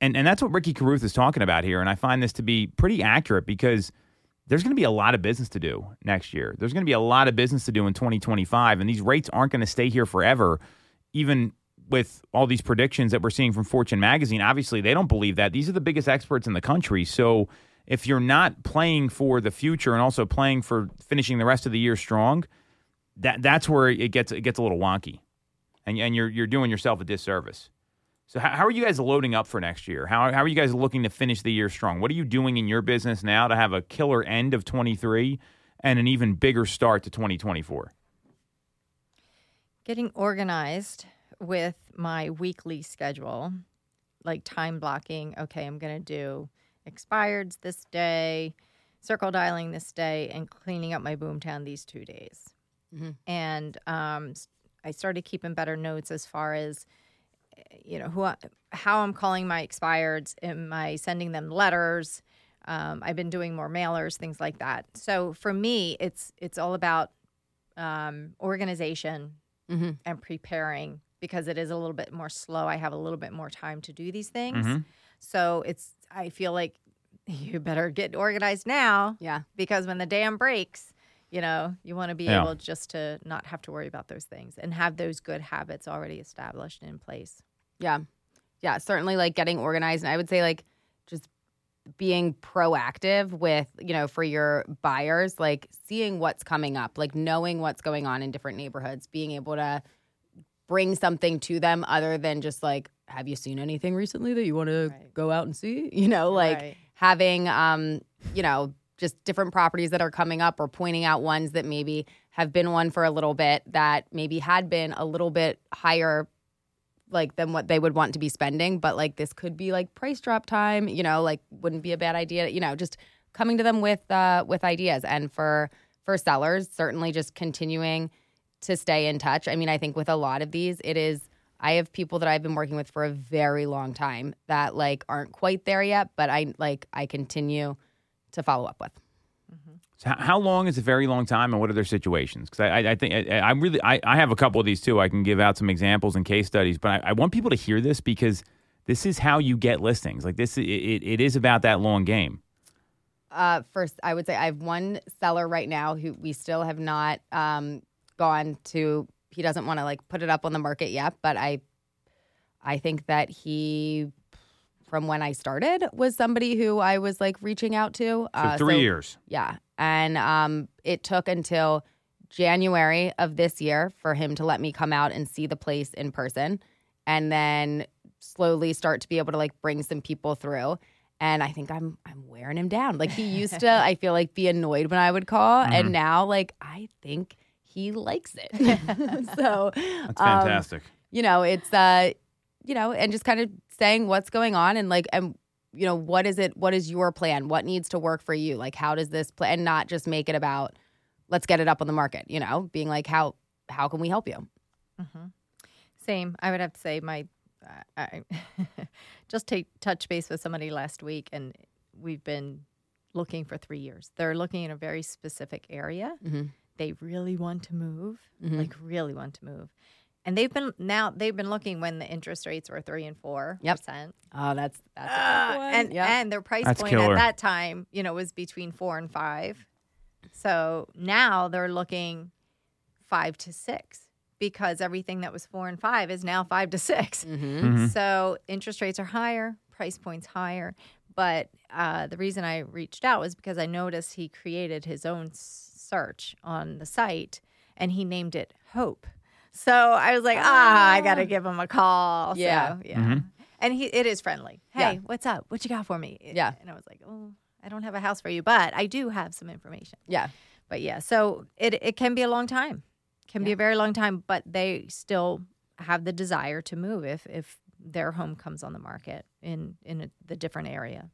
And, and that's what Ricky Carruth is talking about here. And I find this to be pretty accurate because there's going to be a lot of business to do next year. There's going to be a lot of business to do in 2025. And these rates aren't going to stay here forever, even with all these predictions that we're seeing from Fortune magazine. Obviously, they don't believe that. These are the biggest experts in the country. So if you're not playing for the future and also playing for finishing the rest of the year strong, that that's where it gets it gets a little wonky, and and you're you're doing yourself a disservice. So how, how are you guys loading up for next year? How how are you guys looking to finish the year strong? What are you doing in your business now to have a killer end of 23 and an even bigger start to 2024?
Getting organized with my weekly schedule, like time blocking. Okay, I'm going to do expireds this day, circle dialing this day, and cleaning up my boomtown these two days. And um, s- I started keeping better notes as far as you know who I, how I'm calling my expireds. Am I sending them letters? Um, I've been doing more mailers, things like that. So for me, it's it's all about um, organization and preparing because it is a little bit more slow. I have a little bit more time to do these things.
Mm-hmm.
So it's I feel like you better get organized now
Yeah.
because when the dam breaks, you know, you want to be
Yeah.
able just to not have to worry about those things and have those good habits already established in place.
Yeah. Yeah. Certainly like getting organized. And I would say like just being proactive with, you know, for your buyers, like seeing what's coming up, like knowing what's going on in different neighborhoods, being able to bring something to them other than just like, have you seen anything recently that you want to
Right.
go out and see? You know, like
Right.
having, um, you know, just different properties that are coming up or pointing out ones that maybe have been one for a little bit that maybe had been a little bit higher like than what they would want to be spending but like this could be like price drop time you know like wouldn't be a bad idea you know just coming to them with uh with ideas. And for for sellers certainly just continuing to stay in touch. I mean i think with a lot of these it is i have people that i've been working with for a very long time that like aren't quite there yet but i like i continue to follow up with
how, long is a very long time, and what are their situations? Because I, I, I think I, I really I, I have a couple of these too. I can give out some examples and case studies, but I, I want people to hear this because this is how you get listings. Like this, it, it, is about that long game.
Uh, first, I would say I have one seller right now who we still have not um, gone to. He doesn't want to like put it up on the market yet, but I, I think that he, from when I started, was somebody who I was like reaching out to.
So
Uh,
three years.
Yeah, and um, it took until January of this year for him to let me come out and see the place in person, and then slowly start to be able to like bring some people through. And I think I'm I'm wearing him down. Like he used to, I feel like be annoyed when I would call, and now like I think he likes it. so
That's
um,
fantastic.
you know, it's uh, you know, and just kind of saying what's going on and like and you know, what is it what is your plan? What needs to work for you? Like how does this play and not just make it about let's get it up on the market, you know, being like how how can we help you? Mm-hmm.
Same. I would have to say my. Uh, I just take touch base with somebody last week, and we've been looking for three years. They're looking in a very specific area.
Mhm.
They really want to move,
Mhm.
like really want to move, and they've been now they've been looking when the interest rates were three and four
Yep.
percent,
Oh, that's that's a one.
and
Yep.
and their price
That's
point
killer.
at that time, you know, was between four and five. So now they're looking five to six because everything that was four and five is now five to 6
Mhm.
Mhm.
So interest rates are higher, price points higher. But uh, the reason I reached out was because I noticed he created his own search on the site and he named it Hope. So I was like, ah, I got to give him a call.
Yeah.
So, yeah.
Mhm.
And he it is friendly. Hey,
Yeah.
what's up? What you got for me?
Yeah.
And I was like, oh, I don't have a house for you, but I do have some information.
Yeah.
But yeah, so it it can be a long time, can be a very long time, but they still have the desire to move if if their home comes on the market in in a, the different area.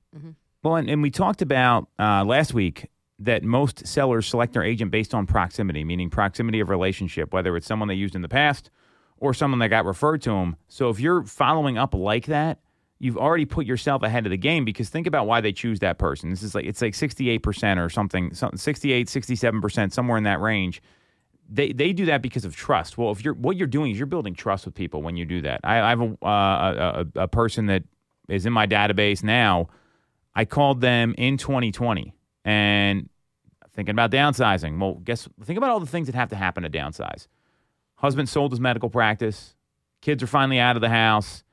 Well, and, and we talked about uh, last week that most sellers select their agent based on proximity, meaning proximity of relationship, whether it's someone they used in the past or someone that got referred to them. So if you're following up like that, you've already put yourself ahead of the game because think about why they choose that person. This is like it's like 68% or something, something 68, 67%, somewhere in that range. They, they do that because of trust. Well, if you're what you're doing is you're building trust with people when you do that. I, I have a, uh, a a person that is in my database now. I called them in 2020 and thinking about downsizing. Well, guess think about all the things that have to happen to downsize. Husband sold his medical practice. Kids are finally out of the house.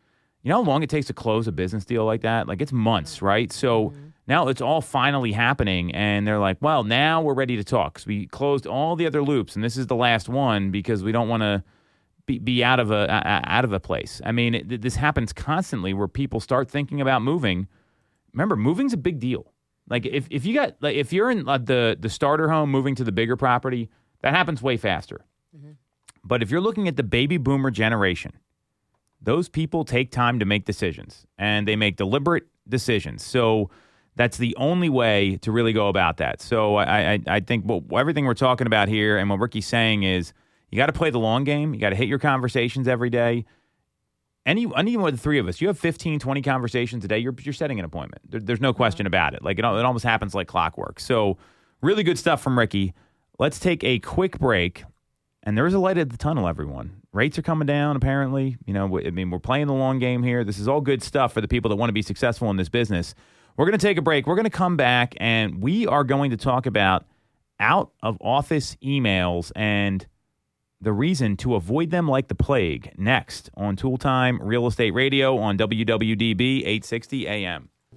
You know how long it takes to close a business deal like that? Like it's months, right? So mm-hmm. now it's all finally happening, and they're like, "Well, now we're ready to talk." 'cause we closed all the other loops, and this is the last one because we don't want to be, be out of a, a out of a place. I mean, it, this happens constantly where people start thinking about moving. Remember, moving's a big deal. Like if, if you got like if you're in uh, the the starter home moving to the bigger property, that happens way faster. But if you're looking at the baby boomer generation, those people take time to make decisions and they make deliberate decisions. So that's the only way to really go about that. So I, I, I think well, everything we're talking about here and what Ricky's saying is you got to play the long game. You got to hit your conversations every day. Any, any one of the three of us, you have 15, 20 conversations a day, you're, you're setting an appointment. There, there's no question about it. Like it, it almost happens like clockwork. So really good stuff from Ricky. Let's take a quick break. And there is a light at the tunnel, everyone. Rates are coming down, apparently. You know, I mean, we're playing the long game here. This is all good stuff for the people that want to be successful in this business. We're going to take a break. We're going to come back and we are going to talk about out of office emails and the reason to avoid them like the plague next on Toole Time Real Estate Radio on WWDB 860 AM.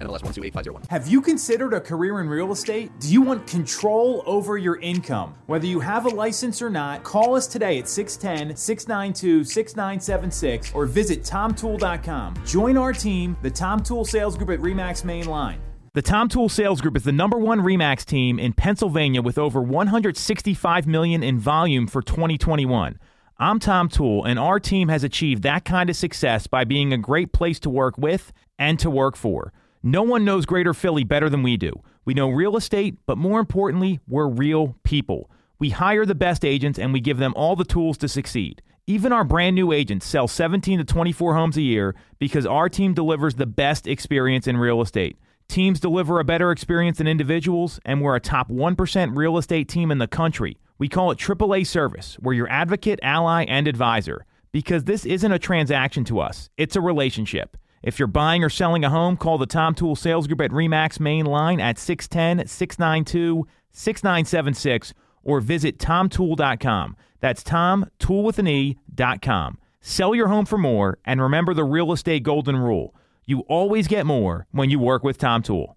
NMLS 128501.
Have you considered a career in real estate? Do you want control over your income? Whether you have a license or not, call us today at 610 692 6976 or visit tomtoole.com. Join our team, the Tom Toole Sales Group at REMAX Main Line.
The Tom Toole Sales Group is the number one Remax team in Pennsylvania with over 165 million in volume for 2021. I'm Tom Toole, and our team has achieved that kind of success by being a great place to work with and to work for. No one knows Greater Philly better than we do. We know real estate, but more importantly, we're real people. We hire the best agents and we give them all the tools to succeed. Even our brand new agents sell 17 to 24 homes a year because our team delivers the best experience in real estate. Teams deliver a better experience than individuals, and we're a top 1% real estate team in the country. We call it AAA service. We're your advocate, ally, and advisor because this isn't a transaction to us, it's a relationship. If you're buying or selling a home, call the Tom Toole Sales Group at REMAX main line at 610 692 6976 or visit tomtoole.com. That's Tom, tool with an E.com. Sell your home for more and remember the real estate golden rule. You always get more when you work with Tom Toole.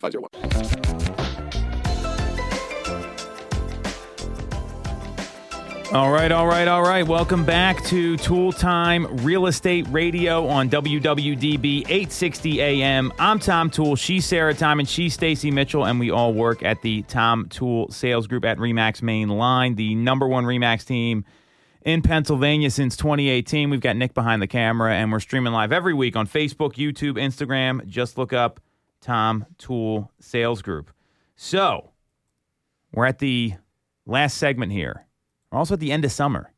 501.
All right, all right, all right. Welcome back to Toole Time Real Estate Radio on WWDB 860 AM. I'm Tom Toole, she's Sarah Tymon, and she's Stacey Mitchell, and we all work at the Tom Toole Sales Group at Remax Main Line, the number one Remax team in Pennsylvania since 2018. We've got Nick behind the camera, and we're streaming live every week on Facebook, YouTube, Instagram. Just look up Tom Toole Sales Group. So, we're at the last segment here. We're also at the end of summer.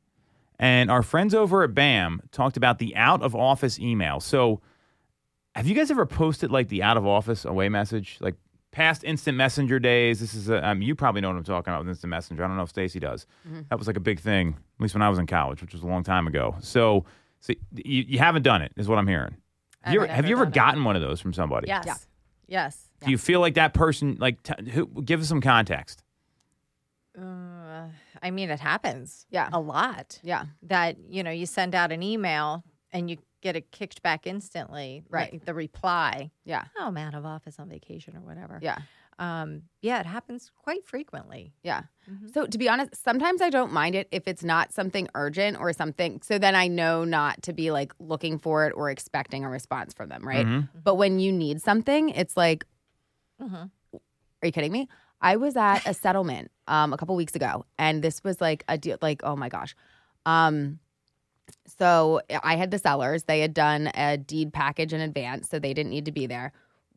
And our friends over at BAM talked about the out of office email. So, have you guys ever posted like the out of office away message? Like past instant messenger days. This is a, um, you probably know what I'm talking about with instant messenger. I don't know if Stacey does. That was like a big thing, at least when I was in college, which was a long time ago. So, so you, you haven't done it, is what I'm hearing.
I
You ever-
haven't
you
ever done it.
gotten one of those from somebody?
Yes.
Yeah.
Yes.
Do you feel like that person, like, t- who, give us some context?
Uh, I mean, it happens.
Yeah.
A lot.
Yeah.
That, you know, you send out an email and you get it kicked back instantly.
Right.
like the reply.
Yeah.
Oh, I'm out of office on vacation or whatever.
Yeah.
Um, yeah, it happens quite frequently.
Yeah. So to be honest, sometimes I don't mind it if it's not something urgent or something. So then I know not to be like looking for it or expecting a response from them, right? But when you need something, it's like,
Mhm.
are you kidding me? I was at a settlement um, a couple weeks ago, and this was like a deal. Like, oh my gosh. Um, so I had the sellers. They had done a deed package in advance, so they didn't need to be there.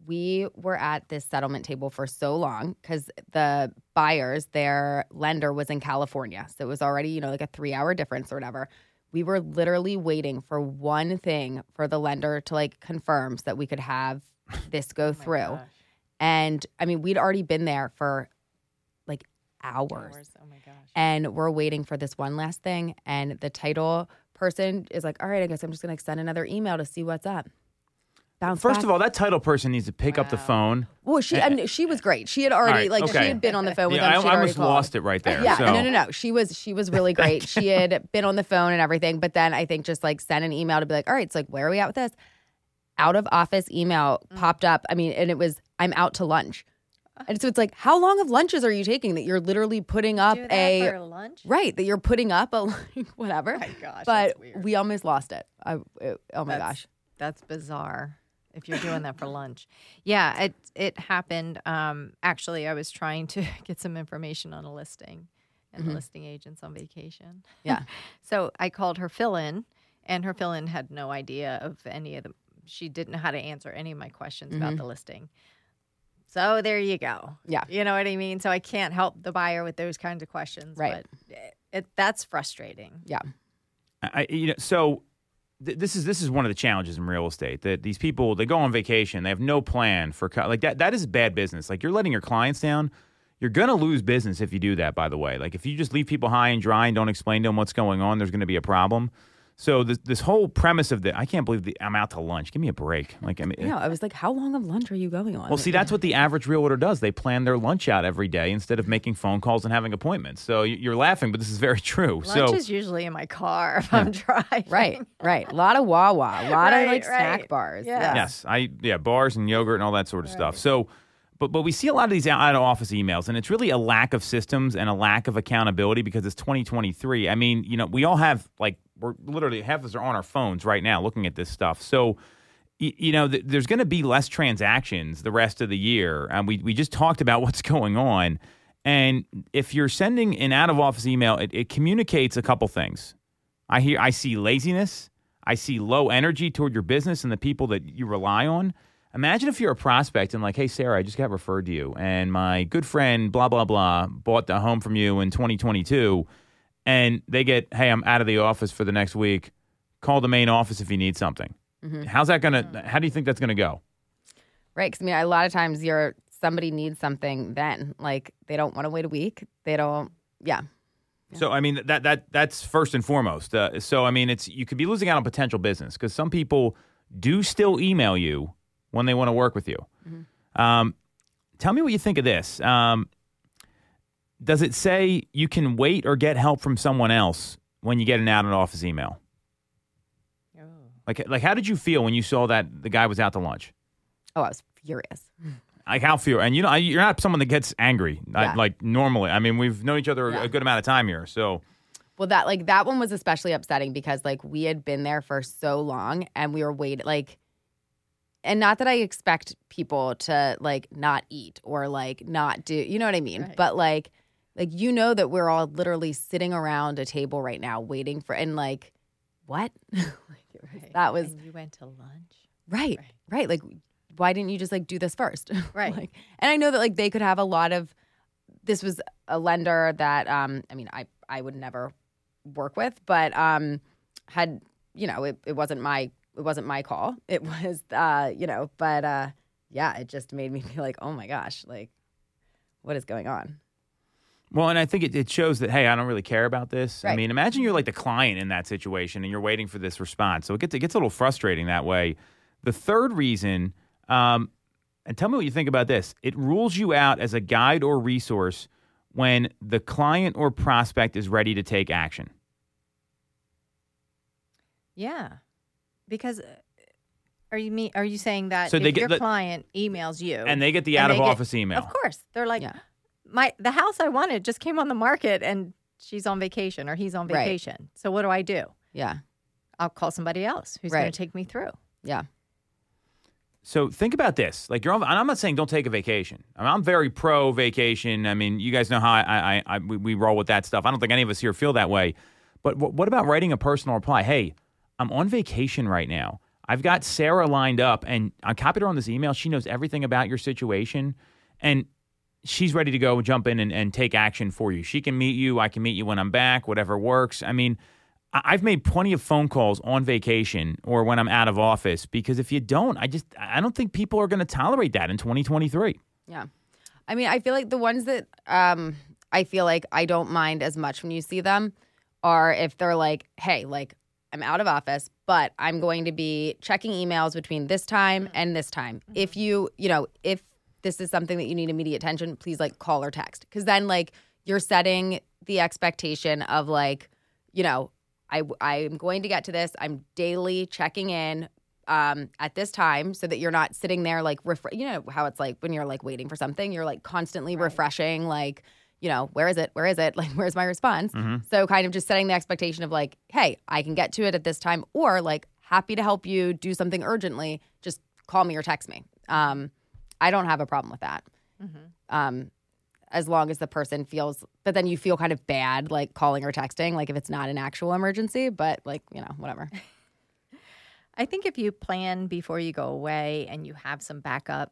We were at this settlement table for so long because the buyers, their lender was in California. So it was already, you know, like a three hour difference or whatever. We were literally waiting for one thing for the lender to like confirm so that we could have this go oh through. And I mean, we'd already been there for like hours.
Oh my gosh.
And we're waiting for this one last thing. And the title person is like, all right, I guess I'm just going to send another email to see what's up. Bounce
First
back.
of all, that title person needs to pick up the phone.
well, she I mean, she was great. She had already
All right,
like
okay.
she had been on the phone with
Yeah,
them.
I,
She'd
I
already
almost
called.
lost it right there.
Yeah,
so.
no, no, no. She was she was really great. she had been on the phone and everything, but then I think just like send an email to be like, all right, it's like where are we at with this? Out of office email
Mm.
popped up. I mean, and it was I'm out to lunch, and so it's like, how long of lunches are you taking that you're literally putting up
Do that
a
for lunch?
right that you're putting up a like, whatever.
my gosh,
but
that's weird.
we almost lost it. I, it- oh my
That's-
gosh.
That's bizarre. If you're doing that for lunch, yeah, it it happened. Um, actually, I was trying to get some information on a listing, and the listing agent's on vacation.
Yeah.
so I called her fill-in, and her fill-in had no idea of any of the. She didn't know how to answer any of my questions about the listing. So there you go.
Yeah.
you know what I mean. So I can't help the buyer with those kinds of questions.
Right.
But it, it that's frustrating.
Yeah.
I, you know, so th- this is this is one of the challenges in real estate that these people they go on vacation, they have no plan for like that. That is bad business. Like you're letting your clients down. You're gonna lose business if you do that. By the way, like if you just leave people high and dry and don't explain to them what's going on, there's gonna be a problem. So this this whole premise of the I can't believe the, I'm out to lunch. Give me a break. Like I mean,
Yeah. I was like, how long of lunch are you going on?
well, see, that's what the average realtor does. They plan their lunch out every day instead of making phone calls and having appointments. So you're laughing, but this is very true.
Lunch
so
is usually in my car if I'm driving.
Right, right. A lot of Wawa, a lot
Right,
of like snack bars.
Yeah.
Yes, I yeah, bars and yogurt and all that sort of stuff. So, but but we see a lot of these out of office emails, and it's really a lack of systems and a lack of accountability because it's 2023. I mean, you know, we all have like we're literally half of us are on our phones right now looking at this stuff. So. You know, th- there's going to be less transactions the rest of the year, and we we just talked about what's going on. And if you're sending an out of office email, it, it communicates a couple things. I hear I see laziness. I see low energy toward your business and the people that you rely on. Imagine if you're a prospect and like, hey Sarah, I just got referred to you, and my good friend blah blah blah bought the home from you in 2022, and they get, hey, I'm out of the office for the next week. Call the main office if you need something. How's that gonna? How do you think that's gonna go?
Right. Because I mean, a lot of times you're somebody needs something then. Like they don't want to wait a week. They don't. Yeah.
So I mean that that that's first and foremost. Uh, so I mean it's you could be losing out on potential business because some people do still email you when they want to work with you. Um, tell me what you think of this. Um, does it say you can wait or get help from someone else when you get an out of office email? Like like how did you feel when you saw that the guy was out to lunch?
Oh, I was furious.
Like how feel? And you know you're not someone that gets angry I-
Yeah.
like normally. I mean we've known each other
Yeah.
a good amount of time here, so.
Well, that like that one was especially upsetting because like we had been there for so long and we were waiting like and not that I expect people to like not eat or like not do you know what I mean?
Right.
But like like you know that we're all literally sitting around a table right now waiting for and like what? Like, That was
And you went to lunch.
right, right. Like why didn't you just like do this first?
Right.
like, and I know that like they could have a lot of this was a lender that um I mean I I would never work with, but um had you know it, it wasn't my it wasn't my call. It was uh you know but uh yeah it just made me be like oh my gosh like what is going on?
Well, and I think it, it shows that hey, I don't really care about this. I mean, imagine you're like the client in that situation and you're waiting for this response. So it gets it gets a little frustrating that way. The third reason, um, and tell me what you think about this. It rules you out as a guide or resource when the client or prospect is ready to take action.
Yeah, because uh, are you me? Are you saying that
So
if
they get
your
the-
client emails you
And they get the out
they
of
get-
office email.
Of course, they're like,
Yeah.
my the house I wanted just came on the market and she's on vacation or he's on
Right.
vacation. So what do I do?
Yeah.
I'll call somebody else who's going to take me through.
Yeah.
So think about this. Like you're on, and I'm not saying don't take a vacation. I mean, I'm very pro vacation. I mean, you guys know how I, I, I we, we roll with that stuff. I don't think any of us here feel that way. But wh- what about writing a personal reply? Hey, I'm on vacation right now. I've got Sarah lined up, and I copied her on this email. She knows everything about your situation, and she's ready to go jump in and, and take action for you. She can meet you. I can meet you when I'm back, whatever works. I mean, I've made plenty of phone calls on vacation or when I'm out of office because if you don't, I just I don't think people are going to tolerate that in 2023.
Yeah. I mean, I feel like the ones that um I feel like I don't mind as much when you see them are if they're like, "Hey, like I'm out of office, but I'm going to be checking emails between this time and this time. If you, you know, if this is something that you need immediate attention, please like call or text cuz then like you're setting the expectation of like, you know, I I'm going to get to this. I'm daily checking in um, at this time so that you're not sitting there like refre- you know how it's like when you're like waiting for something you're like constantly refreshing like you know where is it? Where is it? Like where's my response? So kind of just setting the expectation of like hey i can get to it at this time or like happy to help you do something urgently just call me or text me. Um, i don't have a problem with that. Um, as long as the person feels but then you feel kind of bad like calling or texting like if it's not an actual emergency but like you know whatever
I think if you plan before you go away and you have some backup,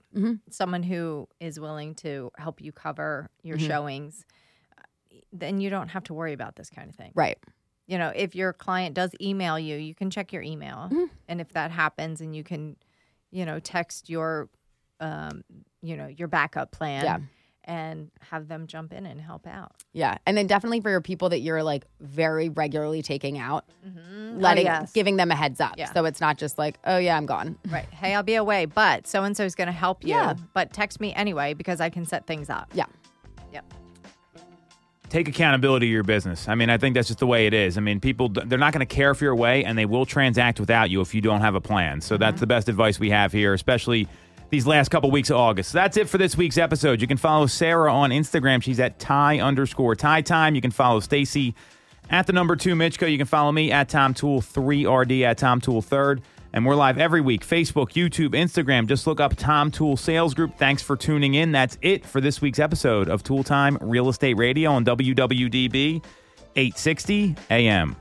someone who is willing to help you cover your showings, then you don't have to worry about this kind of thing.
right
You know, if your client does email you, you can check your email.
Mm-hmm.
And if that happens and you can, you know, text your um, you know, your backup plan
Yeah.
And have them jump in and help out.
Yeah, and then definitely for your people that you're like very regularly taking out, mm-hmm.
Oh,
letting
yes.
giving them a heads up,
Yeah.
so it's not just like, oh yeah, I'm gone.
Right. Hey, I'll be away, but so and so is going to help you.
Yeah.
But text me anyway because I can set things up.
Yeah,
Yep.
Take accountability of your business. I mean, I think that's just the way it is. I mean, people they're not going to care if you're away, and they will transact without you if you don't have a plan. So that's mm-hmm. the best advice we have here, especially these last couple weeks of August. So that's it for this week's episode. You can follow Sarah on Instagram. She's at Ty underscore Ty Time. You can follow Stacey at the number two Mitchko. You can follow me at Tom Toole three RD at Tom Toole third. And we're live every week Facebook, YouTube, Instagram. Just look up Tom Toole Sales Group. Thanks for tuning in. That's it for this week's episode of Toole Time Real Estate Radio on WWDB 860 AM.